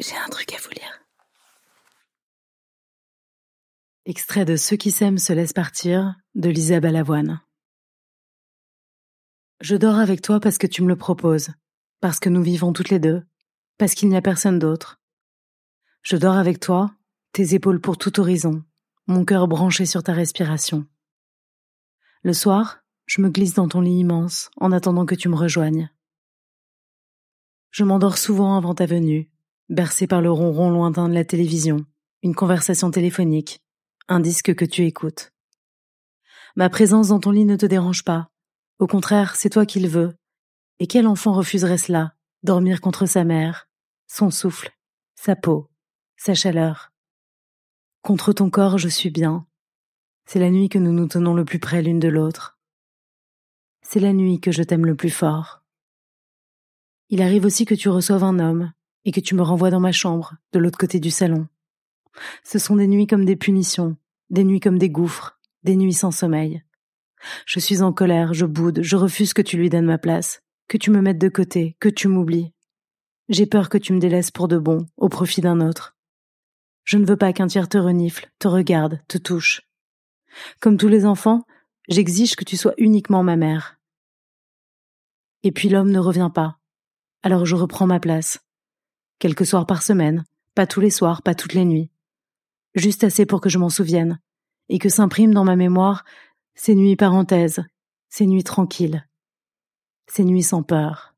J'ai un truc à vous lire. Extrait de Ceux qui s'aiment se laissent partir de Lisa Balavoine. Je dors avec toi parce que tu me le proposes, parce que nous vivons toutes les deux, parce qu'il n'y a personne d'autre. Je dors avec toi, tes épaules pour tout horizon, mon cœur branché sur ta respiration. Le soir, je me glisse dans ton lit immense en attendant que tu me rejoignes. Je m'endors souvent avant ta venue, bercé par le ronron lointain de la télévision, une conversation téléphonique, un disque que tu écoutes. Ma présence dans ton lit ne te dérange pas. Au contraire, c'est toi qui le veux. Et quel enfant refuserait cela, dormir contre sa mère, son souffle, sa peau, sa chaleur? Contre ton corps, je suis bien. C'est la nuit que nous nous tenons le plus près l'une de l'autre. C'est la nuit que je t'aime le plus fort. Il arrive aussi que tu reçoives un homme, et que tu me renvoies dans ma chambre, de l'autre côté du salon. Ce sont des nuits comme des punitions, des nuits comme des gouffres, des nuits sans sommeil. Je suis en colère, je boude, je refuse que tu lui donnes ma place, que tu me mettes de côté, que tu m'oublies. J'ai peur que tu me délaisses pour de bon, au profit d'un autre. Je ne veux pas qu'un tiers te renifle, te regarde, te touche. Comme tous les enfants, j'exige que tu sois uniquement ma mère. Et puis l'homme ne revient pas. Alors je reprends ma place, quelques soirs par semaine, pas tous les soirs, pas toutes les nuits. Juste assez pour que je m'en souvienne, et que s'impriment dans ma mémoire ces nuits parenthèses, ces nuits tranquilles, ces nuits sans peur.